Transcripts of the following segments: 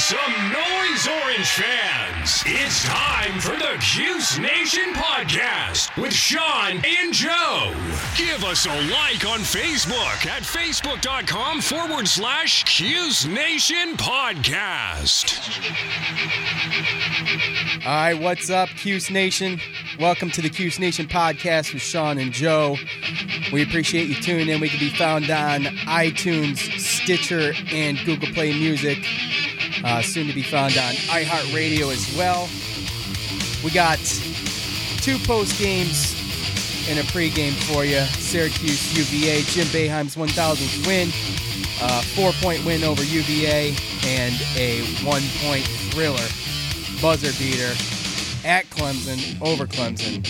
Some noise, Orange fans! It's time for the Cuse Nation podcast with Sean and Joe. Give us a like on Facebook at facebook.com forward slash Cuse Nation podcast. All right, what's up, Cuse Nation? Welcome to the Cuse Nation podcast with Sean and Joe. We appreciate you tuning in. We can be found on iTunes, Stitcher, and Google Play Music. Uh, soon to be found on iHeartRadio as well. We got two post games and a pregame for you. Syracuse UVA, Jim Boeheim's 1000th win, uh, four point win over UVA, and a one point thriller buzzer beater at Clemson over Clemson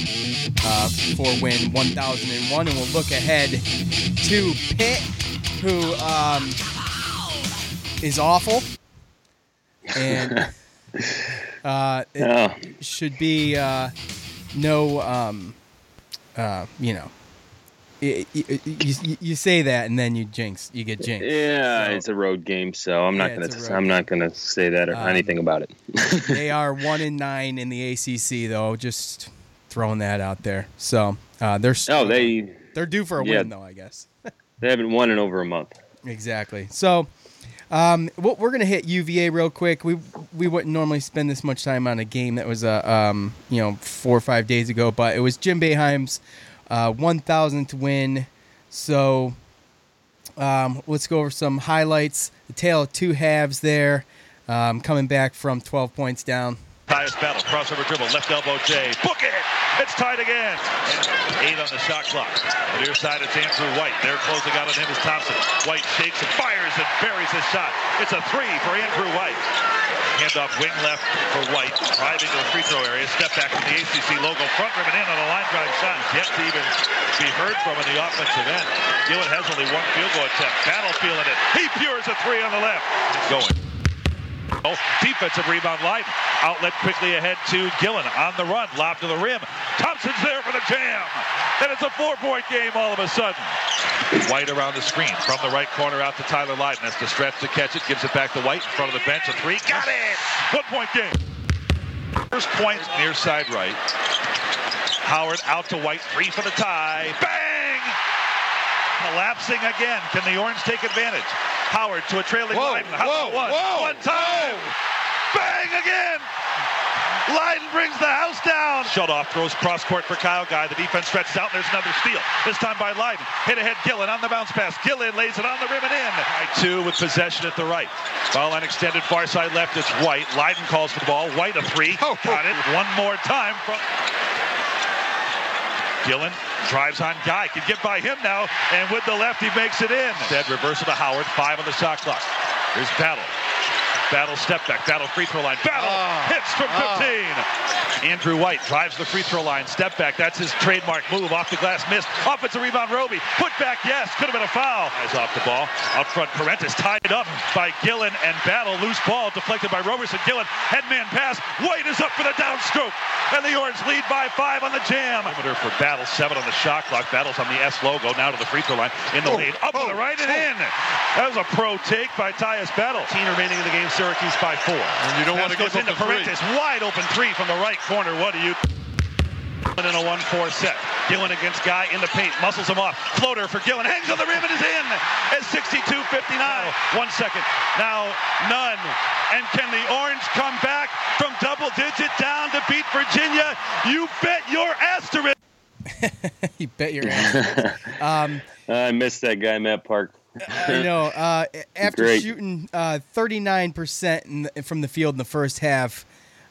uh, for win 1001. And we'll look ahead to Pitt, who um, is awful. And uh, it Oh, should be uh, no, um, uh, you know. You, you, you say that and then you jinx, you get jinxed. yeah, So- it's a road game, so I'm not gonna. it's a road I'm not gonna say that or Um, anything about it. they are one in nine in the ACC, though. Just throwing that out there. So uh, they're oh, they they're due for a yeah. win, though. I guess they haven't won in over a month. exactly. So um, we're gonna hit UVA real quick. We we wouldn't normally spend this much time on a game that was uh, um, you know four or five days ago, but it was Jim Boeheim's uh, 1,000th win. So um, let's go over some highlights. The tale of two halves there. Um, coming back from 12 points down. Tyus Battle, crossover dribble, left elbow J. Book it! It's tied again. Eight on the shot clock. The near side, it's Andrew White. They're closing out on him is Thompson. White shakes and fires and buries his shot. It's a three for Andrew White. Handoff wing left for White. Driving to the free throw area. Step back from the ACC logo. Front rim and in on a line drive shot. Yet to even be heard from in the offensive end. Gillon has only one field goal attempt. Battle feeling it. He pures a three on the left. It's going. Oh, defensive rebound line. Outlet quickly ahead to Gillon on the run. Lob to the rim. Thompson's there for the jam. And it's a four-point game all of a sudden. White around the screen. From the right corner out to Tyler Lydon. Has to stretch to catch it. Gives it back to White in front of the bench. A three. Got it. One-point game. First point near side right. Howard out to White. Three for the tie. Bang! Collapsing again. Can the Orange take advantage? Howard to a trailing Whoa, Lydon. Whoa, one? whoa, one time. Bang again. Lydon brings the house down. Shut off, throws cross court for Kyle Guy. The defense stretches out. and There's another steal. This time by Lydon. Hit ahead Gillon on the bounce pass. Gillon lays it on the rim and in. By two with possession at the right. Foul line extended far side left. It's White. Lydon calls for the ball. White a three. Oh, Got it. Oh. One more time from. Gillon drives on Guy. Can get by him now. And with the left, he makes it in. Dead reversal to Howard. Five on the shot clock. Here's Battle. Battle step back. Battle free throw line. Battle Ah. hits from 15. Andrew White drives the free throw line. Step back. That's his trademark move. Off the glass. Missed. Offensive rebound. Roby. Put back. Yes. Could have been a foul. Eyes off the ball. Up front. Perrantes tied up by Gillon and Battle. Loose ball deflected by Roberson. Gillon. Headman pass. White is up for the downstroke. And the Orange lead by five on the jam. Perimeter for Battle. Seven on the shot clock. Battle's on the S logo. Now to the free throw line. In the Oh, lead. Up to the oh, right and in. That was a pro take by Tyus Battle. 18 remaining in the game. Syracuse by four. And you don't Pass want to goes give into the three. Wide open three from the right corner. What do you? In a 1-4 set. Gillon against Guy in the paint. Muscles him off. Floater for Gillon. Hangs on the rim and is in. At 62-59. One second. Now none. And can the Orange come back from double digit down to beat Virginia? You bet your asterisk. you bet your asterisk. um, I missed that guy, Matt Park. I know. Uh, after Great. shooting uh, 39% from the field in the first half,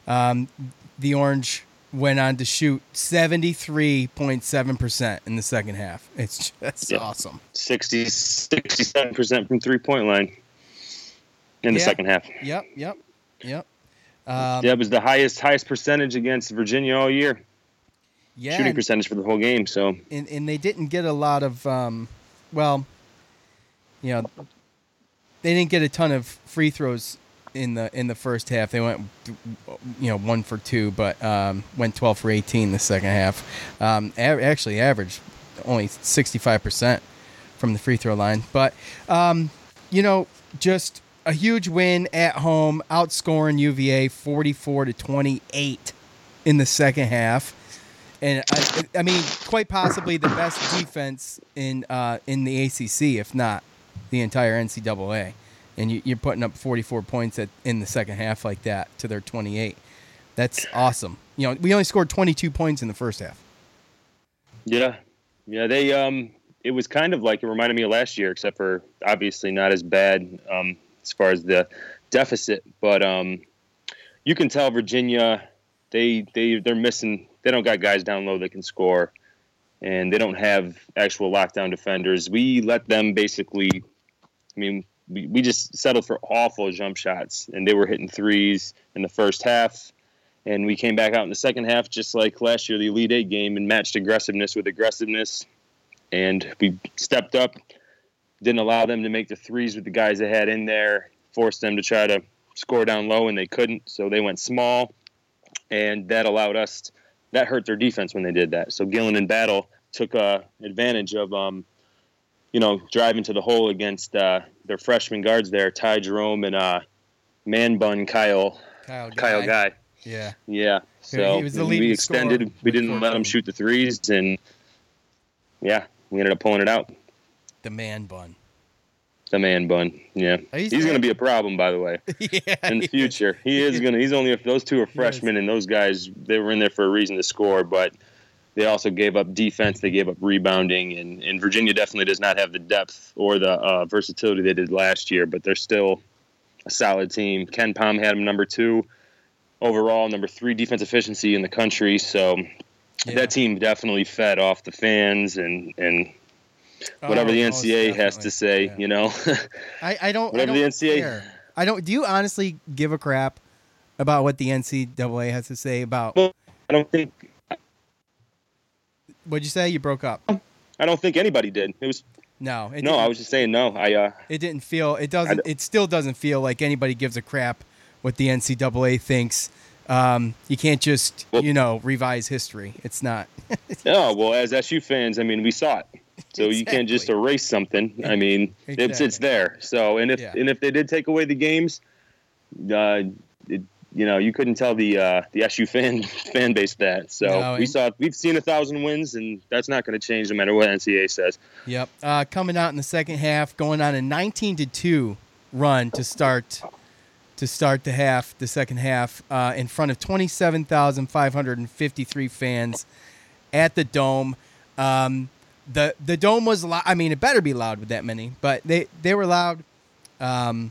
um, the Orange went on to shoot 73.7% in the second half. It's just Yeah. awesome. 60, 67% from three point line. in the Yeah. second half. Yep, yep, yep. Um, that was the highest highest percentage against Virginia all year. yeah, Shooting percentage for the whole game. So and, and they didn't get a lot of um, well you know they didn't get a ton of free throws in the in the first half. They went you know one for two but um, went 12 for 18 the second half. Um, actually averaged only 65% from the free throw line. But um, you know just a huge win at home outscoring uva 44 to 28 in the second half. And I, I mean, quite possibly the best defense in uh, in the ACC, if not the entire NCAA. And you, you're putting up 44 points at, in the second half like that to their 28. That's awesome. You know, we only scored 22 points in the first half. yeah, yeah, they um, it was kind of like it reminded me of last year, except for obviously not as bad um, as far as the deficit. But um, you can tell Virginia, they they they're missing. They don't got guys down low that can score, and they don't have actual lockdown defenders. We let them basically. I mean, we, we just settled for awful jump shots, and they were hitting threes in the first half. And we came back out in the second half, just like last year, the Elite Eight game, and matched aggressiveness with aggressiveness. And we stepped up, didn't allow them to make the threes with the guys they had in there, forced them to try to score down low, and they couldn't. So they went small, and that allowed us. That hurt their defense when they did that. So Gillon and Battle took uh, advantage of, um, you know, driving to the hole against uh, their freshman guards there, Ty Jerome and uh, Man Bun Kyle Kyle Guy. Kyle Guy. Yeah. Yeah. So he was the leading we extended. We didn't let them shoot the threes, and yeah, we ended up pulling it out. The man bun. The man bun. Yeah, He's- he's going to be a problem, by the way, yeah. in the future. He is going to. He's only if those two are freshmen, and those guys they were in there for a reason to score, but they also gave up defense. They gave up rebounding, and, and Virginia definitely does not have the depth or the uh, versatility they did last year. But they're still a solid team. KenPom had them number two overall, number three defense efficiency in the country. So Yeah. that team definitely fed off the fans and and whatever Oh, the NCAA has to say, Yeah. you know. I, I don't. Whatever I the don't NCAA care. I don't. Do you honestly give a crap about what the NCAA has to say about? Well- I don't think What'd you say? You broke up. I don't think anybody did. It was No. It no. I was just saying no. I uh It didn't feel. It doesn't. It still doesn't feel like anybody gives a crap what the NCAA thinks. Um, you can't just Well- you know revise history. It's not. no. Well, as SU fans, I mean, we saw it. So you can't just erase something. I mean, it's it's there. So and if Yeah. and if they did take away the games, uh, it, you know, you couldn't tell the uh, the SU fan fan base that. So No, we saw we've seen a thousand wins, and that's not going to change no matter what NCAA says. Yep. Uh, coming out in the second half, going on a 19 to two run to start to start the half, the second half, uh, in front of 27,553 fans at the dome. Um, the the dome was loud. I mean, it better be loud with that many, but they they were loud. Um,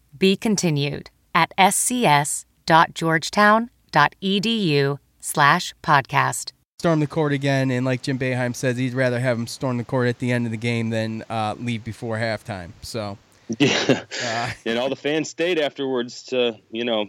Be continued at scs.georgetown.edu slash podcast. storm the court again, and like Jim Boeheim says, he'd rather have them storm the court at the end of the game than uh, leave before halftime. So Yeah, uh, and all the fans stayed afterwards to you know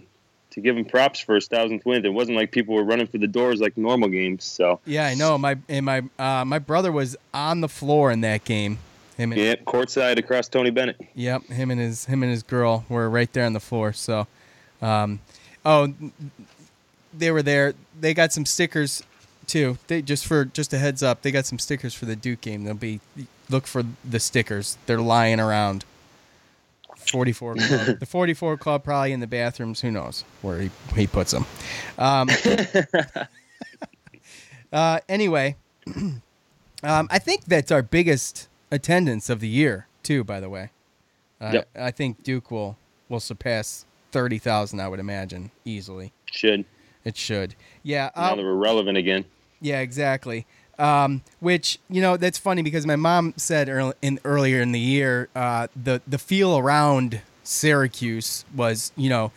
to give him props for his thousandth win. It wasn't like people were running for the doors like normal games. So Yeah, I know. My and my uh, my brother was on the floor in that game. Him and Yep, courtside across Tony Bennett. Yep, him and his him and his girl were right there on the floor. So, um, oh, they were there. They got some stickers too. They just for just a heads up, they got some stickers for the Duke game. They'll be look for the stickers. They're lying around. Forty four club. the forty four club probably in the bathrooms. Who knows where he he puts them. Um, uh, anyway, um, I think that's our biggest attendance of the year too. By the way, uh, Yep. I think Duke will will surpass thirty thousand. I would imagine easily. Should It should. Yeah. now um, that we're relevant again. yeah, exactly. Um, which you know that's funny because my mom said early, in earlier in the year uh, the the feel around Syracuse was you know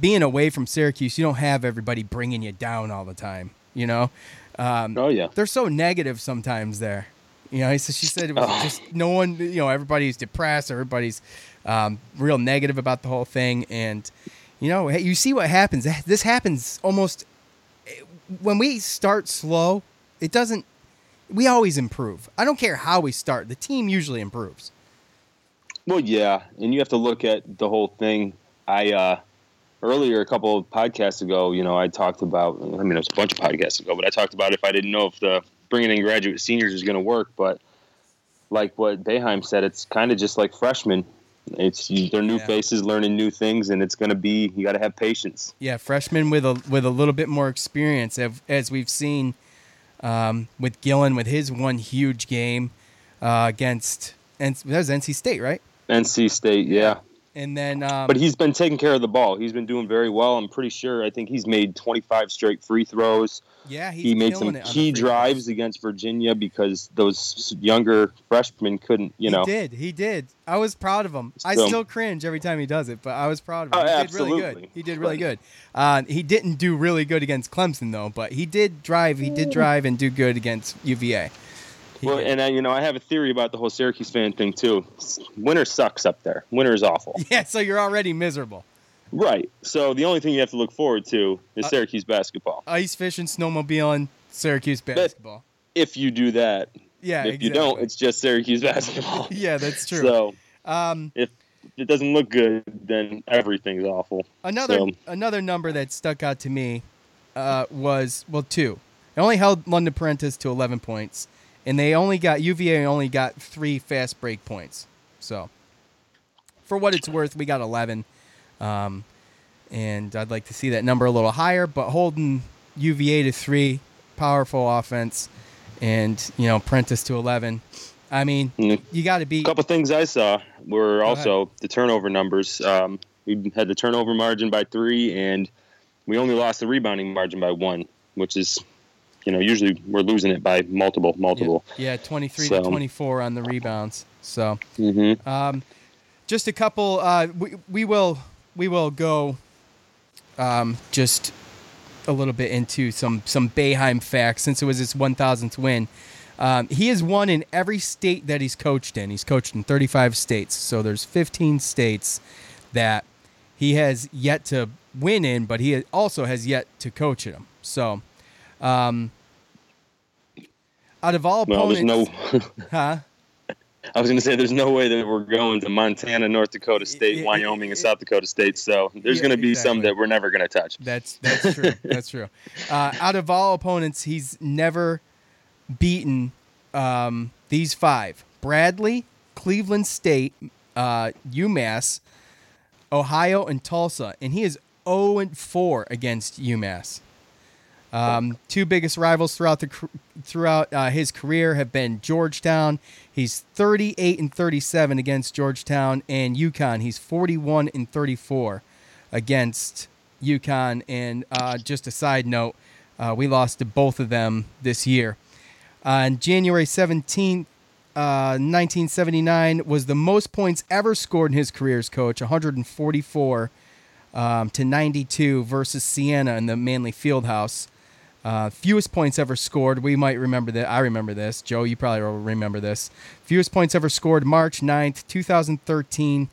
being away from Syracuse you don't have everybody bringing you down all the time you know um, Oh yeah. they're so negative sometimes there you know so she said it was Oh. just no one you know everybody's depressed everybody's um, real negative about the whole thing and you know you see what happens this happens almost when we start slow, it doesn't. We always improve. I don't care how we start. The team usually improves. Well, yeah, and you have to look at the whole thing. I uh, earlier a couple of podcasts ago, you know, I talked about. I mean, it was a bunch of podcasts ago, but I talked about if I didn't know if the bringing in graduate seniors is going to work. But like what Boeheim said, it's kind of just like freshmen. It's they're new Yeah. faces learning new things, and it's going to be you got to have patience. Yeah, freshmen with a with a little bit more experience, as, as we've seen um, with Gillon with his one huge game uh, against. And that was NC State, right? NC State, yeah. And then, um, But he's been taking care of the ball. He's been doing very well. I'm pretty sure. I think he's made 25 straight free throws. yeah, he's he made some it on the key drives against Virginia because those younger freshmen couldn't, you know. he did. He did. I was proud of him. I still cringe every time he does it, but I was proud of him. Oh, he did really good. absolutely. He did really good. Uh, he didn't do really good against Clemson though, but he did drive. He did drive and do good against UVA. Well, and I, you know, I have a theory about the whole Syracuse fan thing too. Winter sucks up there. Winter is awful. yeah, so you're already miserable. right. So the only thing you have to look forward to is Uh, Syracuse basketball. Ice fishing, snowmobiling, Syracuse basketball. If you do that, Yeah, if you don't, it's just Syracuse basketball. yeah, that's true. So um, if it doesn't look good, then everything's awful. another So- another number that stuck out to me uh, was well two. It only held London Perrantes to 11 points, and they only got UVA only got three fast break points. So, for what it's worth, we got 11, um, and I'd like to see that number a little higher. But holding UVA to three, powerful offense, and you know Prentice to 11. I mean, Mm. you got to be A couple things I saw were also the turnover numbers. Um, we had the turnover margin by three, and we only lost the rebounding margin by one, which is, you know, usually we're losing it by multiple, multiple. Yeah, 23 So- to 24 on the rebounds. So, hmm um, just a couple. Uh, we we will we will go um, just a little bit into some some Boeheim facts since it was his 1,000th win. Um, he has won in every state that he's coached in. He's coached in 35 states, so there's 15 states that he has yet to win in, but he also has yet to coach in them. So, um, out of all Well, there's no. opponents, huh? I was going to say there's no way that we're going to Montana, North Dakota State, Yeah, Wyoming, and South Dakota State. So there's Yeah, going to be some that we're never going to touch. That's that's true. that's true. Uh, out of all opponents, he's never beaten um, these five: Bradley, Cleveland State, uh, UMass, Ohio, and Tulsa, and he is 0 and 4 against UMass. Um, two biggest rivals throughout the throughout uh, his career have been Georgetown. He's 38 and 37 against Georgetown and UConn. He's 41 and 34 against UConn. And uh, just a side note, uh, we lost to both of them this year. On January 17th, uh, 1979 was the most points ever scored in his career as coach, 144 um, to 92 versus Siena in the Manley Fieldhouse. Uh, fewest points ever scored. We might remember that. I remember this. Joe, you probably will remember this. Fewest points ever scored March 9th, 2013.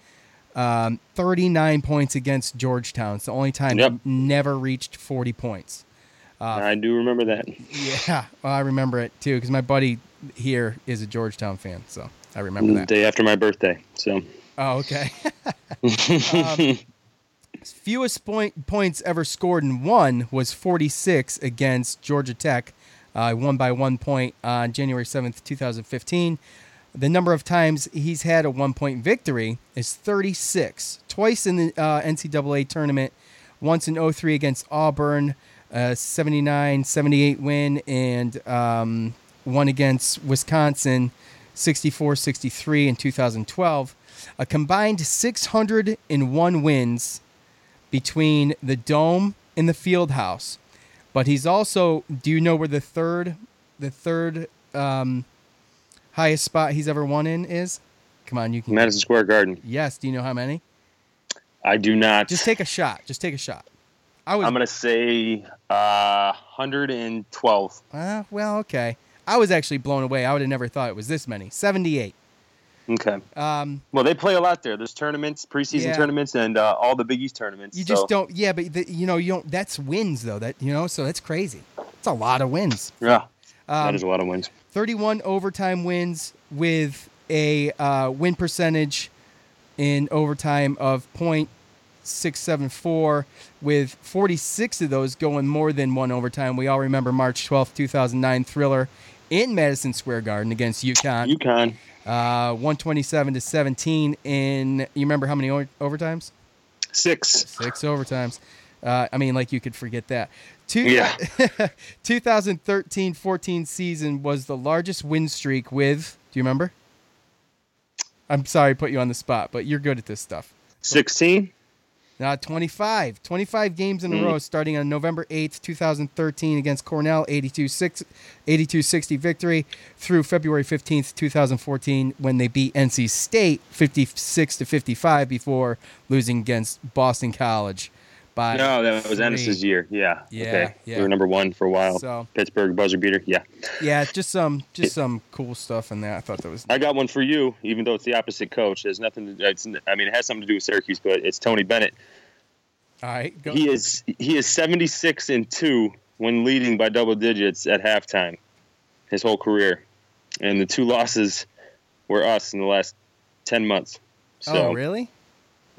Um, 39 points against Georgetown. It's the only time Yep. never reached 40 points. I do remember that. Yeah, well, I remember it too because my buddy here is a Georgetown fan, so I remember that. Day after my birthday. So. Oh, okay. um, fewest point, points ever scored in one was 46 against Georgia Tech. Uh, won by one point on January 7th, 2015. The number of times he's had a one point victory is 36. Twice in the uh, NCAA tournament, once in 03 against Auburn, uh, 79 78 win, and um, one against Wisconsin, 64 63 in 2012. A combined 601 wins between the Dome and the Field House. But he's also, do you know where the third, the third um, highest spot he's ever won in is? Come on, you can. Madison Square Garden. Yes. Do you know how many? I do not. Just take a shot. Just take a shot. I was. I'm gonna say uh, 112. Uh, well, okay. I was actually blown away. I would have never thought it was this many. 78. Okay. Um, well, they play a lot there. There's tournaments, preseason yeah. tournaments, and uh, all the Big East tournaments. You so. just don't. Yeah, but the, you know, you don't. That's wins though. That you know, so that's crazy. It's a lot of wins. Yeah, um, that is a lot of wins. 31 overtime wins with a uh, win percentage in overtime of point six seven four, with 46 of those going more than one overtime. We all remember March 12th, 2009 thriller in Madison Square Garden against UConn. UConn. Uh, 127 to 17 in. You remember how many overtimes? Six. Six overtimes. Uh, I mean, like you could forget that. Two, yeah. 2013-14 season was the largest win streak with. Do you remember? I'm sorry, to put you on the spot, but you're good at this stuff. 16. Now 25. 25 games in a mm. row starting on November 8th, 2013 against Cornell, 82-60 victory through February 15th, 2014 when they beat NC State 56 to 55 before losing against Boston College. By no, that was Ennis's year. Yeah. Yeah. Okay. Yeah. We were number one for a while. So Pittsburgh buzzer beater. Yeah. Yeah, just some just some cool stuff in there. I thought that was. I got one for you, even though it's the opposite coach. There's nothing. To, it's, I mean, it has something to do with Syracuse, but it's Tony Bennett. All right. Go. He is he is 76 and two when leading by double digits at halftime, his whole career, and the two losses were us in the last 10 months. So, oh, really?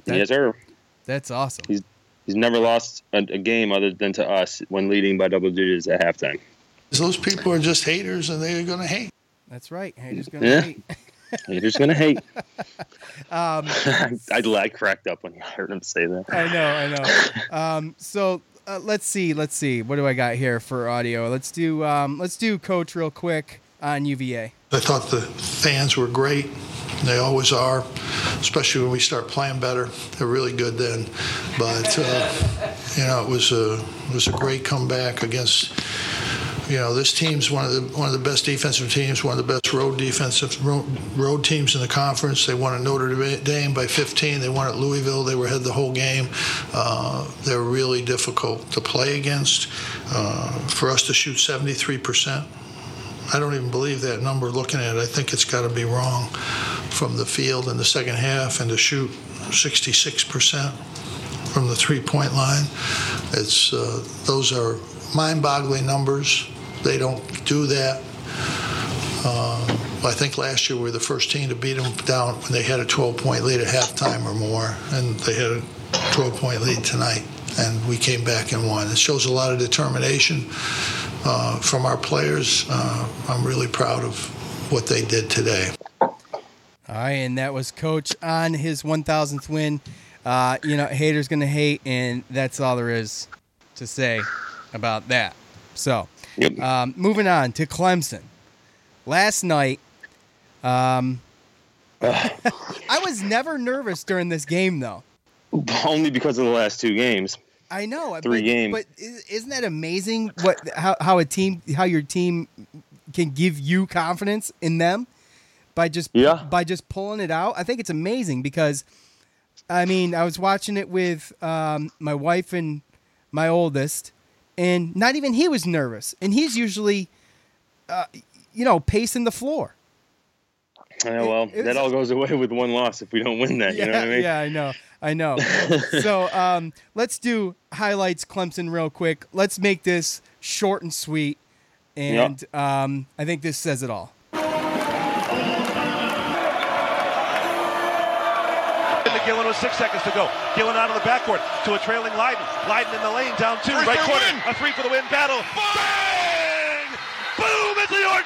That, yes, sir. That's awesome. He's He's never lost a, a, game other than to us when leading by double digits at halftime. Those people are just haters, and they're going to hate. That's right. Haters going to yeah. hate. Haters gonna hate. um, I, I cracked up when I heard him say that. I know, I know. Um, so uh, let's see, let's see. What do I got here for audio? Let's do, um, let's do coach real quick on UVA. I thought the fans were great. They always are, especially when we start playing better. They're really good then. But uh, you know, it was a it was a great comeback against. You know, this team's one of the one of the best defensive teams, one of the best road defensive road, road teams in the conference. They won at Notre Dame by 15. They won at Louisville. They were ahead the whole game. Uh, they're really difficult to play against. Uh, for us to shoot 73 percent I don't even believe that number looking at it. I think it's got to be wrong from the field in the second half and to shoot 66% from the three point line. It's, uh, those are mind boggling numbers. They don't do that. Uh, I think last year we were the first team to beat them down when they had a 12 point lead at halftime or more, and they had a 12 point lead tonight, and we came back and won. It shows a lot of determination uh, from our players. Uh, I'm really proud of what they did today. All right, and that was Coach on his 1,000th win. Uh, you know, haters gonna hate, and that's all there is to say about that. So, um, moving on to Clemson. Last night, um, I was never nervous during this game, though. Only because of the last two games. I know three but, games. But isn't that amazing? What how how a team how your team can give you confidence in them by just yeah. by just pulling it out. I think it's amazing because I mean I was watching it with um, my wife and my oldest, and not even he was nervous, and he's usually uh, you know pacing the floor. Yeah, well, it, that all goes away with one loss if we don't win that. Yeah, you know what I mean? Yeah, I know. I know. so um, let's do highlights Clemson real quick. Let's make this short and sweet. And yep. um, I think this says it all. Gillon with six seconds to go. Gillon out of the backcourt to a trailing Lydon. Lydon in the lane, down two, right corner. Win. A three for the win Battle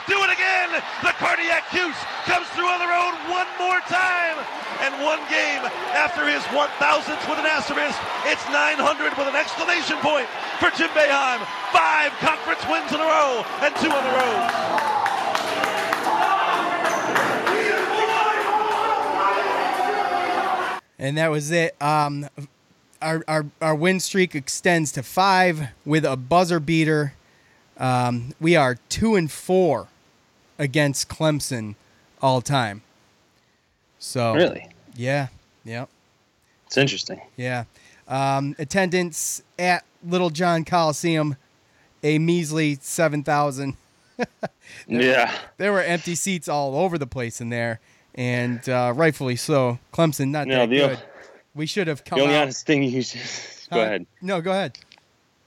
do it again. The cardiac Cuse comes through on the road one more time. And one game after his 1000th with an asterisk, it's 900 with an exclamation point for Jim Boeheim. Five conference wins in a row and two on the road. And that was it. Um, our, our, our win streak extends to five with a buzzer beater. Um, we are two and four against Clemson all time. So Really? yeah, yeah, It's interesting. yeah. Um, attendance at Littlejohn Coliseum, a measly seven thousand. Yeah. There were empty seats all over the place in there, and uh, rightfully so. Clemson not No, that the- good. We should have come The only out. honest thing you should go Huh? ahead. No, go ahead.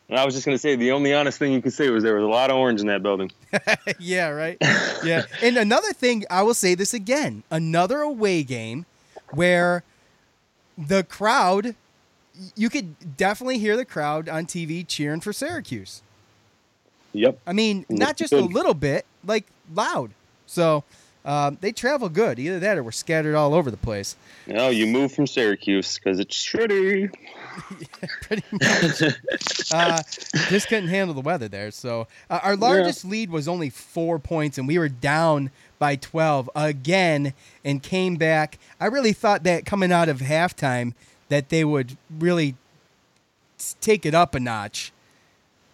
I was just gonna say the only honest thing you could say was there was a lot of orange in that building. yeah, right. Yeah. And another thing, I will say this again another away game where the crowd, you could definitely hear the crowd on TV cheering for Syracuse. Yep. I mean, not just a little bit, like loud. So um, they travel good. Either that or we're scattered all over the place. No, you moved from Syracuse because it's shitty. Pretty much. uh, just couldn't handle the weather there. So uh, our largest lead was only four points, and we were down by 12 again and came back. I really thought that coming out of halftime that they would really take it up a notch.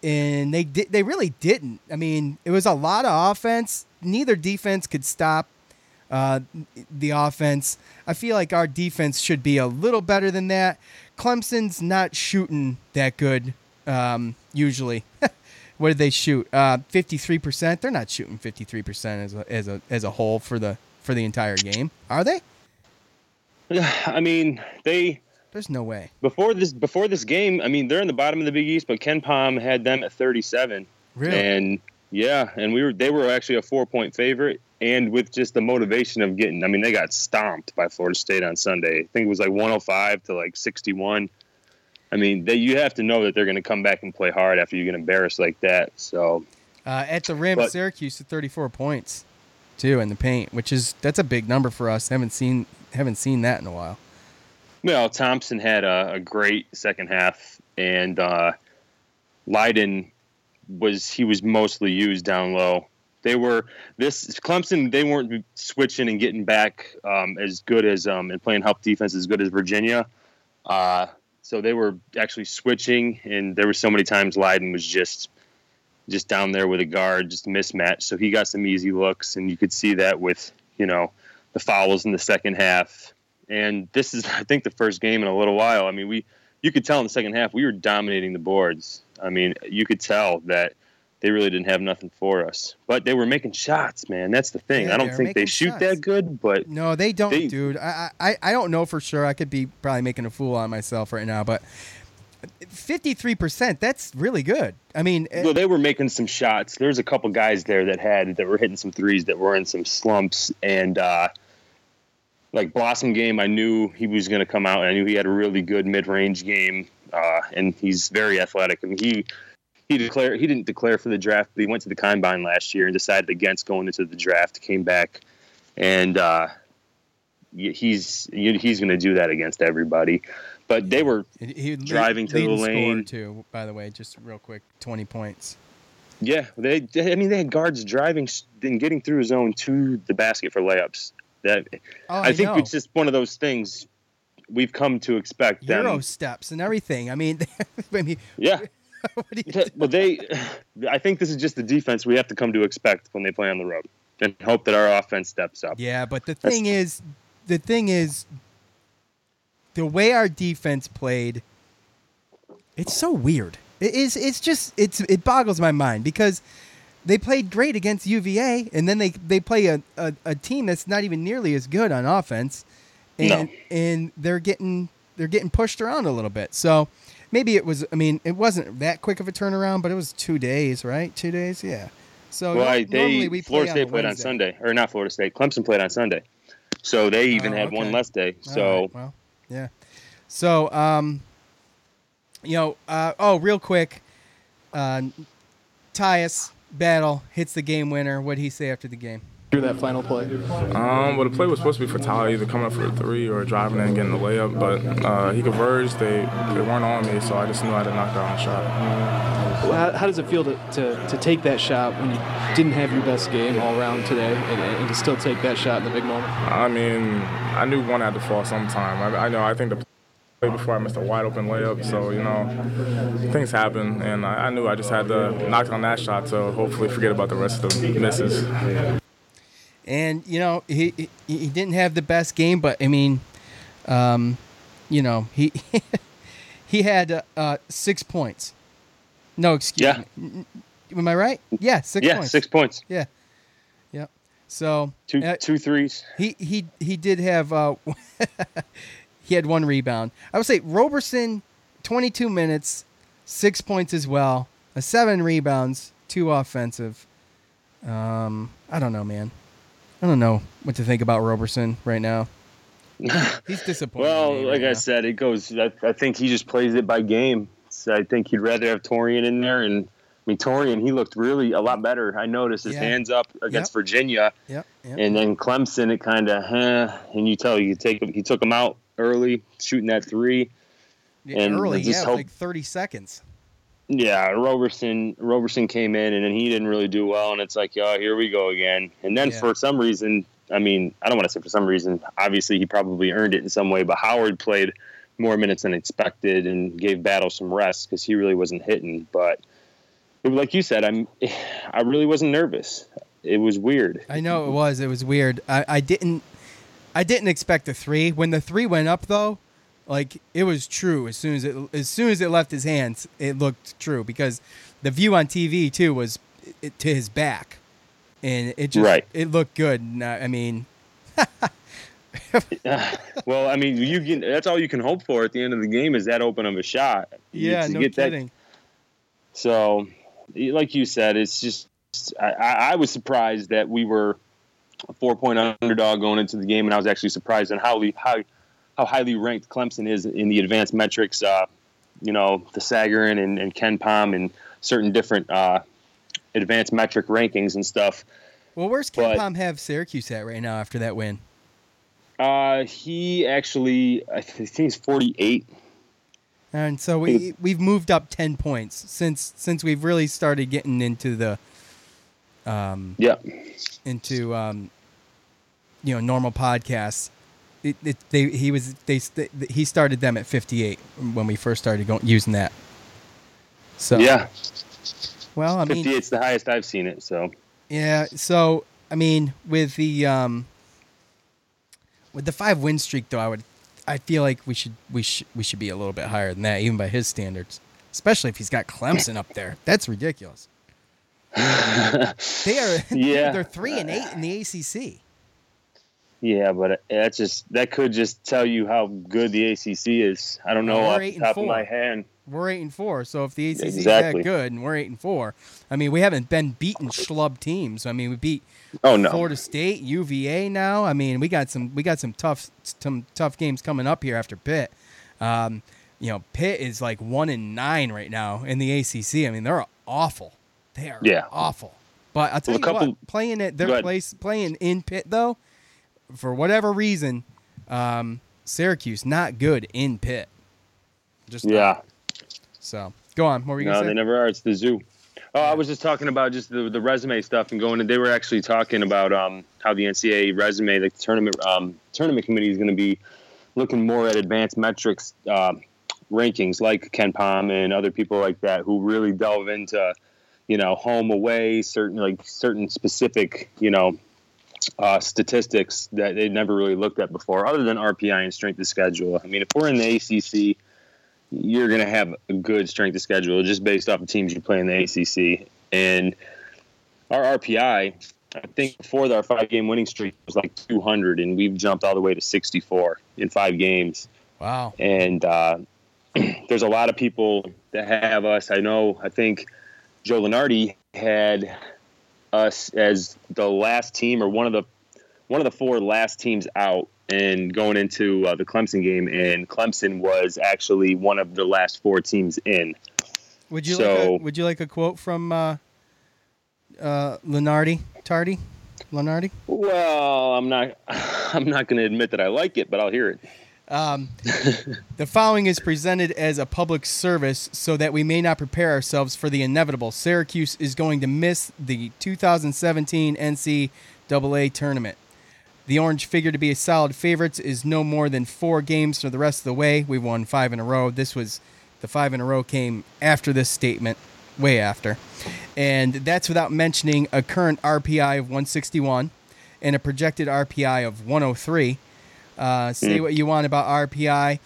And they did. They really didn't. I mean, it was a lot of offense. Neither defense could stop uh, the offense. I feel like our defense should be a little better than that. Clemson's not shooting that good um, usually. what did they shoot? Uh, Fifty-three percent. They're not shooting fifty-three percent as a as a as a whole for the for the entire game. Are they? I mean, they There's no way. before this before this game. I mean, they're in the bottom of the Big East, but KenPom had them at 37. Really? And yeah, and we were they were actually a four point favorite, and with just the motivation of getting. I mean, they got stomped by Florida State on Sunday. I think it was like 105 to like 61. I mean, they, you have to know that they're going to come back and play hard after you get embarrassed like that. So Uh, at the rim, But- Syracuse at 34 points, too, in the paint, which is that's a big number for us. Haven't seen haven't seen that in a while. Well, Thompson had a, a great second half, and uh, Lydon was he was mostly used down low. They were this Clemson. They weren't switching and getting back um, as good as um, and playing help defense as good as Virginia. Uh, so they were actually switching, and there were so many times Lydon was just just down there with a guard, just mismatched. So he got some easy looks, and you could see that with you know the fouls in the second half. And this is, I think, the first game in a little while. I mean, we you could tell in the second half we were dominating the boards. I mean, you could tell that they really didn't have nothing for us, but they were making shots, man. That's the thing. Yeah, I don't think they shoot shots. that good, but No, they don't, They- dude. I, I I don't know for sure. I could be probably making a fool out of myself right now, but 53%, that's really good. I mean, eh, well, they were making some shots. There's a couple guys there that had that were hitting some threes that were in some slumps, and uh, like Blossomgame, I knew he was going to come out. And I knew he had a really good mid range game, uh, and he's very athletic. I mean, he he declared he didn't declare for the draft, but he went to the combine last year and decided against going into the draft. Came back, and uh, he's he's going to do that against everybody. But they were he- he lead- driving to the lane. too, by the way, just real quick 20 points. Yeah, they. I mean, they had guards driving and getting through his zone to the basket for layups. That Oh, I, I think know. it's just one of those things we've come to expect. Them. Euro steps and everything. I mean, I mean Yeah. what do you Yeah, But they, I think this is just the defense we have to come to expect when they play on the road, and hope that our offense steps up. Yeah, but the That's- thing is, the thing is, the way our defense played, it's so weird. It is. It's just. It's. It boggles my mind because they played great against UVA, and then they they play a, a, a team that's not even nearly as good on offense, and No. and they're getting they're getting pushed around a little bit. So maybe it was. I mean, it wasn't that quick of a turnaround, but it was two days, right? Two days, yeah. So well, I, they we Florida State played on Sunday, or not Florida State. Clemson played on Sunday, so they even Oh, had one less day. So right, well, Yeah. So, um, you know, uh, oh, real quick, uh, Tyus Battle hits the game winner. What did he say after the game? Through that final play. Um, well, the play was supposed to be for Tyler, either coming up for a three or driving in and getting the layup, but uh, he converged. They they weren't on me, so I just knew I had to knock down the shot. How, how does it feel to, to, to take that shot when you didn't have your best game all around today and, and to still take that shot in the big moment? I mean, I knew one had to fall sometime. I, I know. I think the play before I missed a wide open layup, so you know, things happen, and I, I knew I just had to knock on that shot to hopefully forget about the rest of the misses. And you know, he he, he didn't have the best game, but I mean, um, you know, he he had uh, six points. No, excuse Yeah. me. Am I right? Yeah, six yeah, points. six points. Yeah. Yep. So Two uh, two threes. he he he did have uh he had one rebound. I would say Roberson 22 minutes, 6 points as well, a 7 rebounds, 2 offensive. Um I don't know, man. I don't know what to think about Roberson right now. He's disappointed. Well, me like right I said, it goes. I, I think he just plays it by game. So I think he'd rather have Taurean in there, and I mean Taurean, he looked really a lot better. I noticed his Yeah. hands up against Yep. Virginia, Yep, yep. and then Clemson, it kind of, eh, and you tell you take him. He took him out early, shooting that three. Yeah, and early, just yeah, like 30 seconds. Yeah, Roberson Roberson came in and then he didn't really do well, and it's like, oh, here we go again. And then Yeah. for some reason, I mean, I don't want to say for some reason. Obviously, he probably earned it in some way, but Howard played more minutes than expected and gave Battle some rest because he really wasn't hitting. But like you said, I'm I really wasn't nervous. It was weird. I know it was. It was weird. I, I didn't I didn't expect a three. When the three went up though, like it was true as soon as it as soon as it left his hands, it looked true because the view on TV too was it, to his back, and it just Right. it looked good. I mean, well, I mean, you can. That's all you can hope for at the end of the game is that open of a shot. You- yeah, no get that kidding. So, like you said, it's just I I was surprised that we were a four point underdog going into the game, and I was actually surprised on how how how highly ranked Clemson is in the advanced metrics. Uh, you know, the Sagarin and, and KenPom and certain different uh, advanced metric rankings and stuff. Well, where's Ken but- Palm have Syracuse at right now after that win? Uh, he actually, I think he's forty eight. And so we we've moved up ten points since since we've really started getting into the um Yeah. into um you know normal podcasts. It, it, they he was they st- he started them at 58 when we first started going using that. So yeah, well I mean fifty eight's the highest I've seen it. So yeah so I mean with the um with the five win streak though I would I feel like we should we should we should be a little bit higher than that even by his standards especially if he's got Clemson up there that's ridiculous. they are Yeah. they're three and eight in the ACC. Yeah, but that's just that could just tell you how good the ACC is. I don't know We're off the top four. of my hand. We're eight and four, so if the ACC is that good and we're eight and four, I mean we haven't been beaten schlub teams. I mean we beat Oh, no. Florida State, UVA. Now I mean we got some we got some tough some tough games coming up here after Pitt. Um, you know Pitt is like one and nine right now in the ACC. I mean they're awful. They are Yeah. awful. But I'll tell Well, you couple- what, playing at their place, playing in Pitt though, for whatever reason, um, Syracuse not good in Pitt. Just not. Yeah. So go on. What were you No, gonna they never are. It's the zoo. Oh, I was just talking about just the, the resume stuff and going. And they were actually talking about um, how the NCAA resume, the tournament um, tournament committee, is going to be looking more at advanced metrics uh, rankings, like KenPom and other people like that, who really delve into, you know, home away, certain like certain specific, you know, uh, statistics that they'd never really looked at before, other than RPI and strength of schedule. I mean, if we're in the ACC, you're going to have a good strength of schedule just based off the teams you play in the ACC. And our RPI, I think before our five game winning streak was like 200, and we've jumped all the way to 64 in five games. Wow. And uh, there's a lot of people that have us. I know, I think Joe Lunardi had us as the last team or one of the one of the four last teams out and going into uh, the Clemson game, and Clemson was actually one of the last four teams in. Would you so, like a, would you like a quote from uh, uh, Lunardi Tardy? Lunardi? Well, I'm not I'm not going to admit that I like it, but I'll hear it. Um, the following is presented as a public service so that we may not prepare ourselves for the inevitable. Syracuse is going to miss the 2017 NCAA tournament. The Orange figure to be a solid favorites is no more than four games for the rest of the way. We won five in a row. This was the five in a row came after this statement, way after. And that's without mentioning a current RPI of 161 and a projected RPI of 103. Uh, say Hmm. what you want about RPI,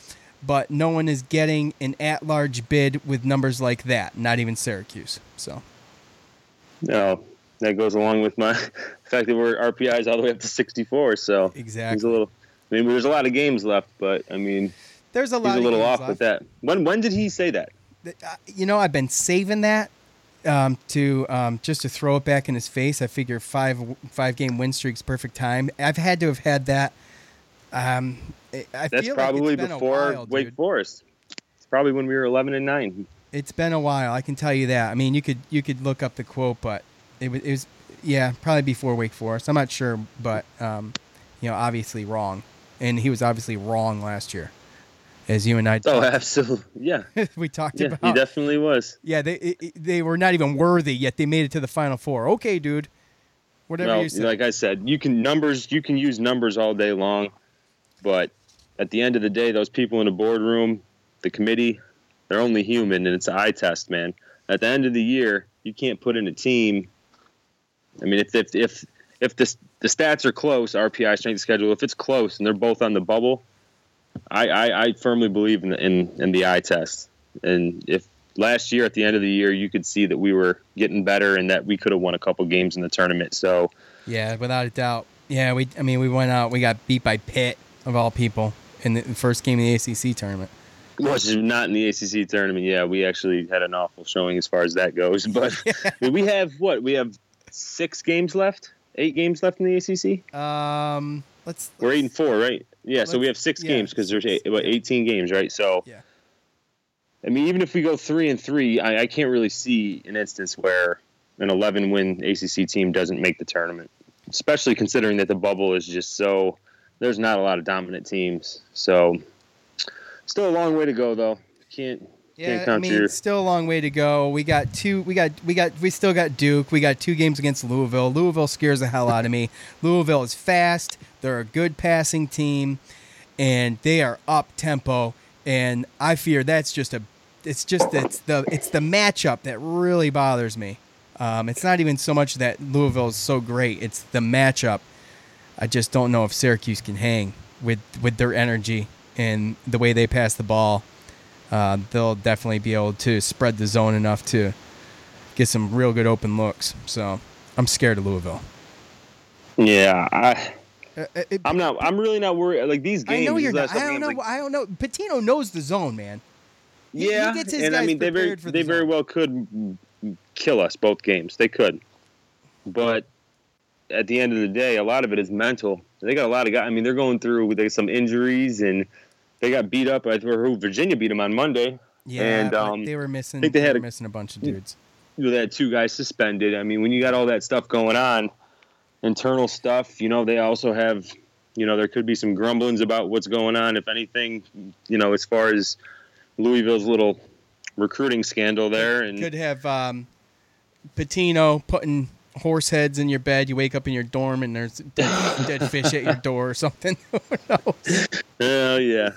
but no one is getting an at large bid with numbers like that, not even Syracuse. So, No, that goes along with my fact that we're RPIs all the way up to 64. So Exactly. he's a little. I mean, there's a lot of games left, but I mean, there's a lot he's a little off left. with that. When when did he say that? you know, I've been saving that um, to um, just to throw it back in his face. I figure five five game win streaks, perfect time. I've had to have had that. Um, I That's feel probably like before while, Wake. Forest. It's probably when we were 11 and nine. It's been a while. I can tell you that. I mean, you could you could look up the quote, but it was, it was yeah, probably before Wake Forest. I'm not sure, but um, you know, obviously wrong, and he was obviously wrong last year, as you and I. Oh, absolutely. Yeah. we talked yeah, about. he definitely was. Yeah, they it, they were not even worthy yet they made it to the final four. Okay, dude. Whatever Well, you say. like I said, you can numbers. You can use numbers all day long, but at the end of the day, those people in the boardroom, the committee, they're only human, and it's an eye test, man. At the end of the year, you can't put in a team. I mean, if if if if the the stats are close, RPI strength schedule, if it's close and they're both on the bubble, I I, I firmly believe in the in, in the eye test. And if last year at the end of the year, you could see that we were getting better and that we could have won a couple games in the tournament. So. yeah, without a doubt. Yeah, we I mean we went out, we got beat by Pitt of all people in the first game of the ACC tournament. Which is not in the ACC tournament. Yeah, we actually had an awful showing as far as that goes. But we have what? We have six games left, eight games left in the ACC. Um, let's. We're eight and four, right? Yeah. So we have six yeah, games because there's eight, what, 18 games, right? So. Yeah. I mean, even if we go three and three, I, I can't really see an instance where an 11 win ACC team doesn't make the tournament, especially considering that the bubble is just so. There's not a lot of dominant teams, so still a long way to go, though. Can't Yeah, can't I count mean, your still a long way to go. We got two. We got. We got. We still got Duke. We got two games against Louisville. Louisville scares the hell out of me. Louisville is fast. They're a good passing team, and they are up tempo. And I fear that's just a. It's just it's the it's the matchup that really bothers me. Um, it's not even so much that Louisville is so great. It's the matchup. I just don't know if Syracuse can hang with with their energy and the way they pass the ball uh, they'll definitely be able to spread the zone enough to get some real good open looks. So I'm scared of Louisville. Yeah, I. Uh, it- I'm not. I'm really not worried. Like these I games. know you're not. I don't know. like- I don't know. Pitino knows the zone, man. He- he yeah, gets his and I mean they very prepared the they very zone. well could kill us both games. They could, but at the end of the day, a lot of it is mental. They got a lot of guys. I mean, they're going through with some injuries and they got beat up. I who Virginia beat them on Monday. Yeah, and um, they were missing. I think they had were a- missing a bunch of dudes. you know, they had two guys suspended. I mean, when you got all that stuff going on, internal stuff, you know, they also have, you know, there could be some grumblings about what's going on. If anything, you know, as far as Louisville's little recruiting scandal there, and Could have um, Pitino putting horse heads in your bed. You wake up in your dorm and there's dead, dead fish at your door or something. Who knows? Oh yeah,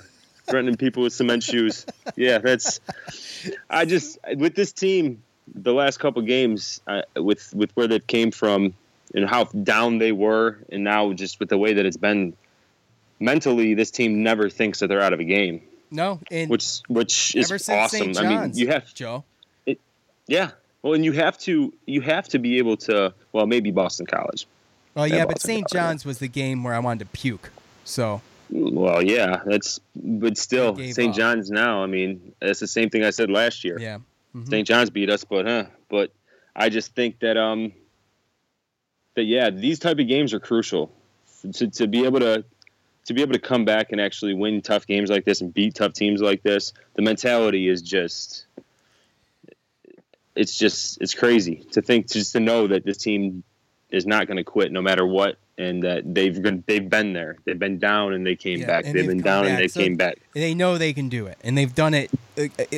threatening people with cement shoes. Yeah, that's. I just with this team, the last couple games, uh, with with where they came from and how down they were, and now just with the way that it's been, mentally, this team never thinks that they're out of a game, No, and which which is awesome. I mean, you have Joe. yeah. Well, and you have to you have to be able to. Well, maybe Boston College. Well, Yeah, but St. John's was the game where I wanted to puke. So Well, yeah, that's but still St. John's now. I mean, that's the same thing I said last year. yeah, Mhm. St. John's beat us, but huh? But I just think that um that yeah, these type of games are crucial to to be able to to be able to come back and actually win tough games like this and beat tough teams like this, the mentality is just it's just it's crazy to think just to know that this team is not going to quit no matter what and that they've been they've been there. They've been down and they came Yeah, back. They've, they've been down back. and they So came back. They know they can do it, and they've done it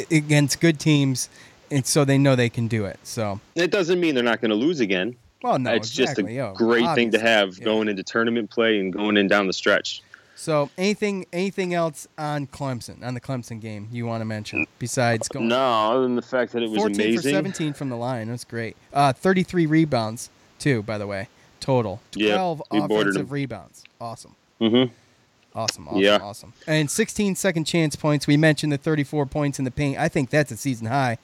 against good teams, and so they know they can do it. So, It doesn't mean they're not going to lose again. well, no, it's exactly, just a yo, great thing to have yeah. going into tournament play and going in down the stretch. So, anything, anything else on Clemson, on the Clemson game, you want to mention besides going? No, other than the fact that it was 14 for 17 from the line. That's great. Uh, 33 rebounds, too, by the way, total. 12 we offensive rebounds. Awesome. Mm-hmm. Awesome, awesome, Yeah. awesome. And 16 second chance points. We mentioned the 34 points in the paint. I think that's a season high.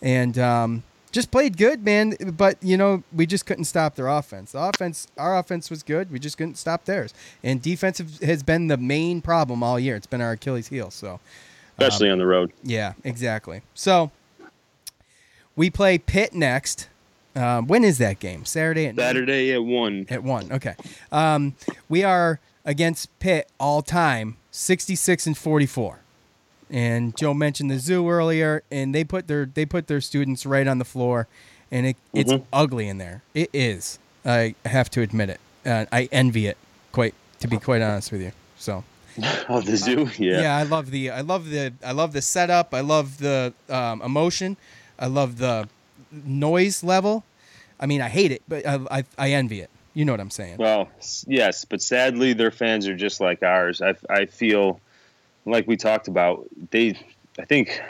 And um, just played good, man. But, you know, we just couldn't stop their offense. The offense, our offense was good. We just couldn't stop theirs. And defensive has been the main problem all year. It's been our Achilles heel. So, Especially on the road. yeah, exactly. So we play Pitt next. Um, when is that game? Saturday at Saturday at one. At one. Okay. Um, we are against Pitt all time, sixty-six and forty-four. And Joe mentioned the zoo earlier, and they put their they put their students right on the floor, and it, it's Mhm. ugly in there. It is. I have to admit it. Uh, I envy it quite to be quite honest with you. So. Oh, the zoo. Yeah. Yeah, I love the I love the I love the setup. I love the um, emotion. I love the noise level. I mean, I hate it, but I, I I envy it. You know what I'm saying? Well, yes, but sadly, their fans are just like ours. I, I feel like we talked about. They, I think,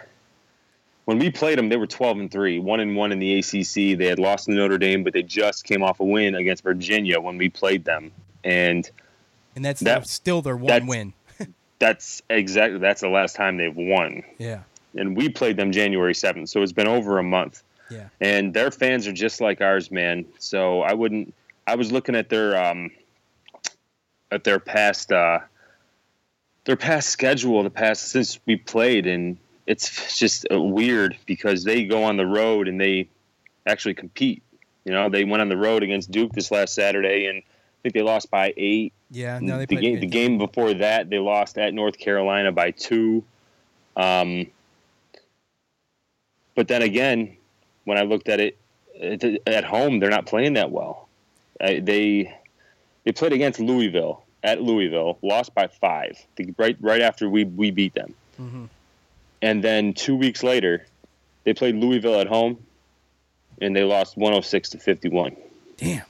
when we played them, they were 12 and three, one and one in the ACC. They had lost to Notre Dame, but they just came off a win against Virginia when we played them, and And that's That- still their one win. that's exactly that's the last time they've won. Yeah. And we played them January 7th, so it's been over a month. Yeah. and their fans are just like ours, man. So I wouldn't. I was looking at their um, at their past uh, their past schedule, the past since we played, and it's just uh, weird because they go on the road and they actually compete. You know, they went on the road against Duke this last Saturday, and I think they lost by eight. Yeah. No, they the played game, the game before that, they lost at North Carolina by two. Um, but then again, when I looked at it at, at home, they're not playing that well. I, they they played against Louisville at Louisville, lost by five, the- right right after we we beat them, Mhm. and then two weeks later, they played Louisville at home, and they lost one hundred six to fifty one. Damn.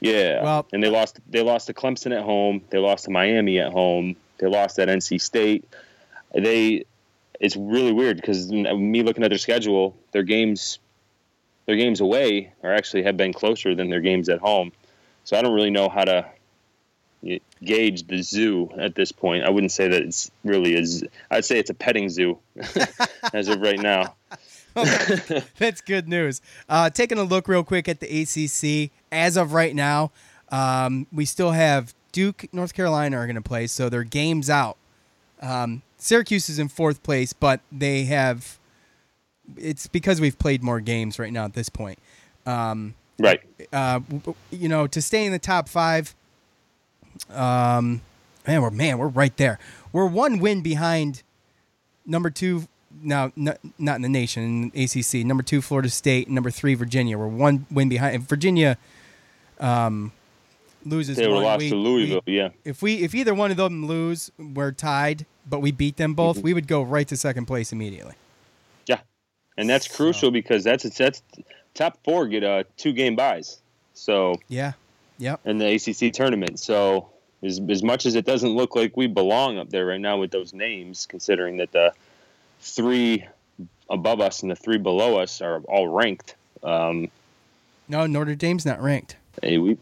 Yeah. Well- and they lost they lost to Clemson at home. They lost to Miami at home. They lost at NC State. They it's really weird because me looking at their schedule, their games their games away are actually have been closer than their games at home. So I don't really know how to gauge the zoo at this point. I wouldn't say that it's really a z- I'd say it's a petting zoo as of right now. That's good news. Uh, taking a look real quick at the ACC as of right now, um, we still have Duke, North Carolina are going to play, so their game's out. Um, Syracuse is in fourth place, but they have. It's because we've played more games right now at this point. Um, Right. uh, you know, to stay in the top five. Um, man, we're man, we're right there. We're one win behind number two. Now, not, not in the nation, in ACC. Number two, Florida State. Number three, Virginia. We're one win behind. If Virginia um, loses, They were lost we- to Louisville, we- yeah. If we if either one of them lose, we're tied. But we beat them both. Mm-hmm. We would go right to second place immediately. Yeah, and that's crucial because that's that's top four get uh, two game buys. So Yeah. Yep. in the ACC tournament. So as as much as it doesn't look like we belong up there right now with those names, considering that the three above us and the three below us are all ranked. Um, No, Notre Dame's not ranked. hey, we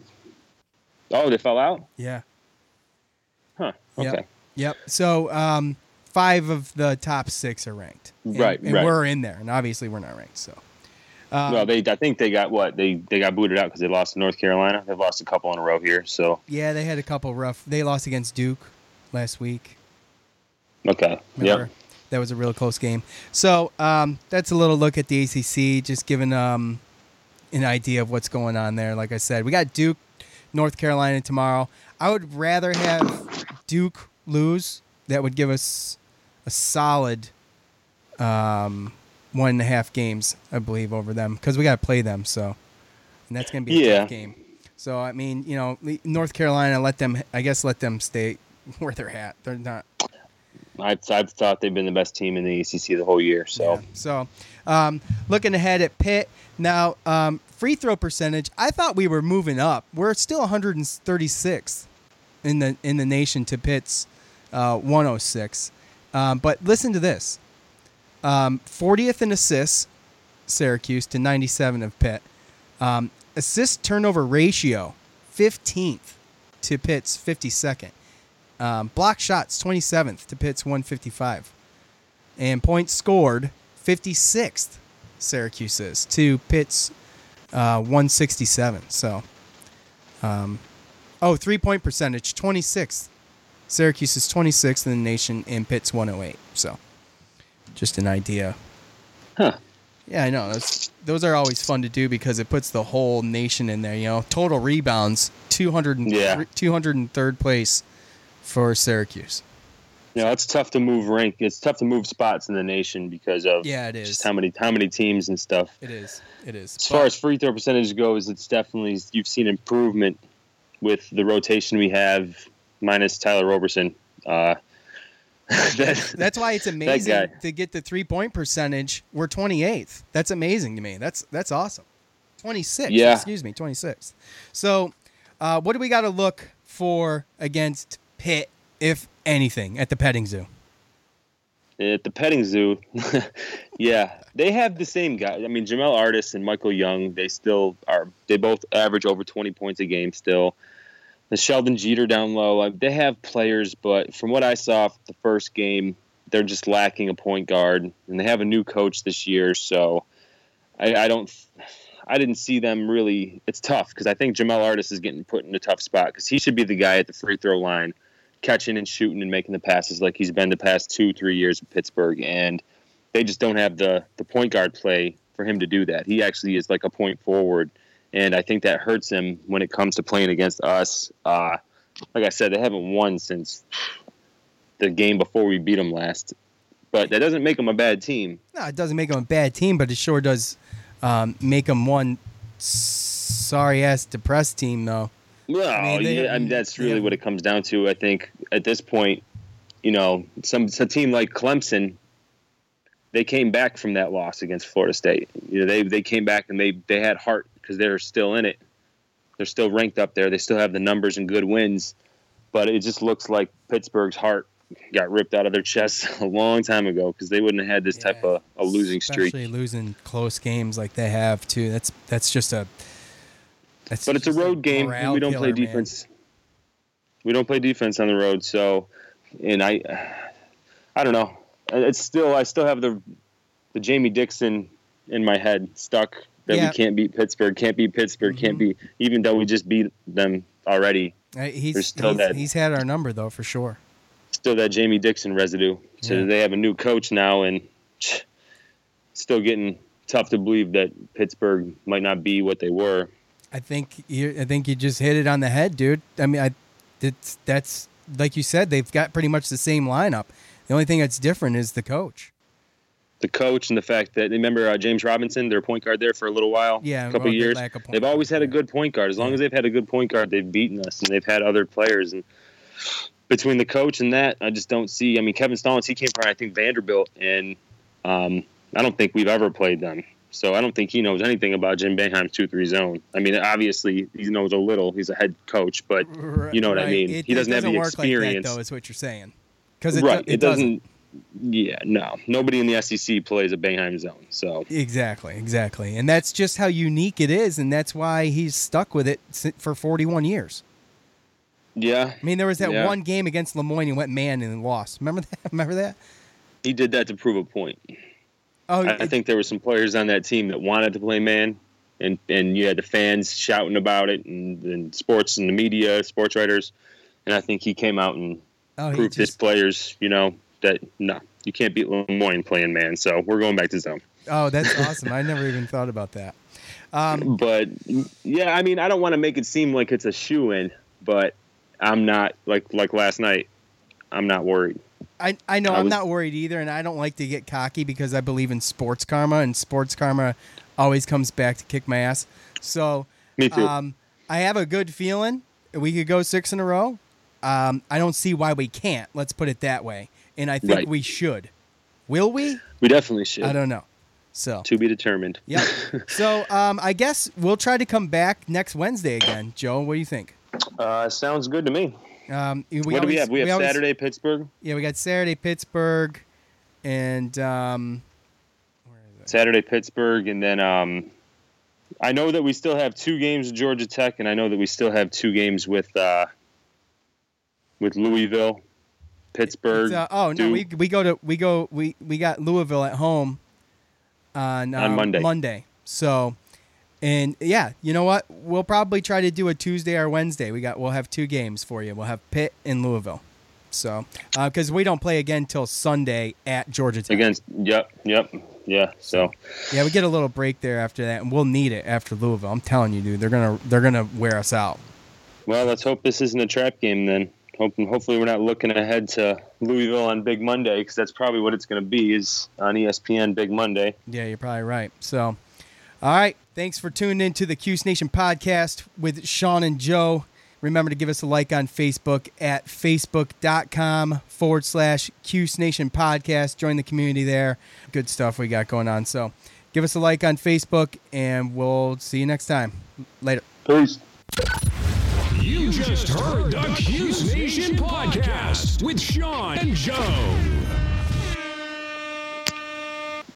oh they fell out. Yeah. Huh. Yep. Okay. Yep. So um, five of the top six are ranked. And, Right, And right. we're in there, and obviously we're not ranked. So. Um, well, they I think they got what they they got booted out because they lost to North Carolina. They've lost a couple in a row here. So Yeah, they had a couple rough. They lost against Duke last week. okay. Yep. That was a real close game. So um, that's a little look at the ACC, just giving um, an idea of what's going on there. Like I said, we got Duke, North Carolina tomorrow. I would rather have Duke lose, that would give us a solid um, one and a half games, I believe, over them because we got to play them. So, and that's going to be a Yeah. tough game. So I mean, you know, North Carolina, let them. I guess let them stay where they're at. They're not. I've, I've thought they've been the best team in the ACC the whole year. So So, um, looking ahead at Pitt now, um, free throw percentage. I thought we were moving up. We're still 136th in the in the nation to Pitt's uh, 106. Um, but listen to this: um, 40th in assists, Syracuse to 97 of Pitt. Um, assist turnover ratio, 15th to Pitt's 52nd. Um, block shots, 27th to Pitt's 155 and points scored 56th Syracuse is to Pitt's uh, 167. So, um, oh, three point percentage 26th. Syracuse is 26th in the nation and Pitt's 108. So, just an idea. Huh. Yeah, I know. That's, those are always fun to do because it puts the whole nation in there. You know, total rebounds 200 Yeah. 203rd place for Syracuse. you know, it's tough to move rank. It's tough to move spots in the nation because of Yeah, it is. just how many how many teams and stuff. It is. It is. As far as free throw percentage goes, it's definitely you've seen improvement with the rotation we have, minus Tyler Roberson. Uh, that, That's why it's amazing to get the three point percentage. We're 28th. That's amazing to me. That's that's awesome. 26. Yeah. Excuse me, 26. So, uh, what do we got to look for against Pitt, if anything, at the petting zoo? at the petting zoo, yeah, they have the same guy. I mean, Jamel Artis and Michael Young, they still are. They both average over twenty points a game still. The Sheldon Jeter down low, like, they have players, but from what I saw the first game, they're just lacking a point guard, and they have a new coach this year, so I, I don't. I didn't see them really. It's tough because I think Jamel Artis is getting put in a tough spot because he should be the guy at the free throw line, catching and shooting and making the passes like he's been the past two, three years in Pittsburgh, and they just don't have the the point guard play for him to do that. He actually is like a point forward, and I think that hurts him when it comes to playing against us. Uh, like I said, they haven't won since the game before we beat them last, but that doesn't make them a bad team. No, it doesn't make them a bad team, but it sure does um, make them one sorry ass depressed team, though. No, I mean, yeah, I mean, that's really what it comes down to. I think at this point, you know, some a team like Clemson, they came back from that loss against Florida State. You know, they they came back and they they had heart because they're still in it. They're still ranked up there. They still have the numbers and good wins, but it just looks like Pittsburgh's heart got ripped out of their chest a long time ago because they wouldn't have had this type of a losing streak. Especially losing close games like they have too. That's that's just a. That's but it's a road game, and we don't play killer, man. defense. We don't play defense on the road, so and I, I don't know. It's still I still have the the Jamie Dixon in my head stuck that Yeah. Mm-hmm. we can't beat Pittsburgh, can't beat Pittsburgh, can't beat even though we just beat them already. Uh, He's still he's, that he's had our number though for sure. still that Jamie Dixon residue. So Yeah. they have a new coach now, and still getting tough to believe that Pittsburgh might not be what they were. I think you I think you just hit it on the head, dude. I mean, I it's that's like you said, they've got pretty much the same lineup. The only thing that's different is the coach. The coach and the fact that remember uh, James Robinson, their point guard there for a little while, Yeah, a couple well, years. They've always had a good point guard. As long as they've had a good point guard, they've beaten us, and they've had other players. And between the coach and that, I just don't see. I mean, Kevin Stallings, he came from I think Vanderbilt, and um, I don't think we've ever played them. So I don't think he knows anything about Jim Boeheim's two three zone. I mean, obviously he knows a little. He's a head coach, but you know what I mean. It- he doesn't, it have the work experience. like that, though. Is what you're saying? Because it, right. do- it, doesn't. Yeah, no. Nobody in the SEC plays a Boeheim zone. So Exactly, exactly, and that's just how unique it is, and that's why he's stuck with it for 41 years. yeah, I mean, there was that Yeah. one game against Le Moyne and went man and lost. Remember that? Remember that? he did that to prove a point. Oh, I, I think there were some players on that team that wanted to play man, and and you had the fans shouting about it, and, and sports and the media, sports writers, and I think he came out and Oh, he proved his players, you know, that no, you can't beat Le Moyne playing man. So we're going back to zone. Oh, that's awesome. I never even thought about that. Um, but yeah, I mean, I don't want to make it seem like it's a shoe in, but I'm not like like last night. I'm not worried. I, I know I I'm was- not worried either, and I don't like to get cocky because I believe in sports karma, and sports karma always comes back to kick my ass. So, Me too. Um, I have a good feeling we could go six in a row. Um, I don't see why we can't. Let's put it that way, and I think Right. we should. Will we? We definitely should. I don't know. So To be determined. Yeah. so um, I guess we'll try to come back next Wednesday again. Joe, what do you think? Uh, sounds good to me. Um, we what do we always- have? We have always- Saturday Pittsburgh. Yeah, we got Saturday Pittsburgh, and um, Saturday Pittsburgh, and then um, I know that we still have two games with Georgia Tech, and I know that we still have two games with uh, with Louisville, Pittsburgh. uh, oh no, we we go to we go we we got Louisville at home on On um, Monday. Monday. So, and yeah, you know what? We'll probably try to do a Tuesday or Wednesday. We got we'll have two games for you. We'll have Pitt and Louisville. So, because we don't play again till Sunday at Georgia Tech. against. Yep, yep, yeah. So Yeah, we get a little break there after that, and we'll need it after Louisville. I'm telling you, dude, they're gonna they're gonna wear us out. well, let's hope this isn't a trap game then. Hoping, hopefully, we're not looking ahead to Louisville on Big Monday because that's probably what it's going to be. Is on ESPN Big Monday. Yeah, you're probably right. So, all right. Thanks for tuning in to the Cuse Nation podcast with Sean and Joe. Remember to give us a like on Facebook at facebook.com forward slash Cuse Nation podcast. Join the community there. Good stuff we got going on. So, give us a like on Facebook, and we'll see you next time. Later. Peace. You just heard the Cuse Nation podcast with Sean and Joe.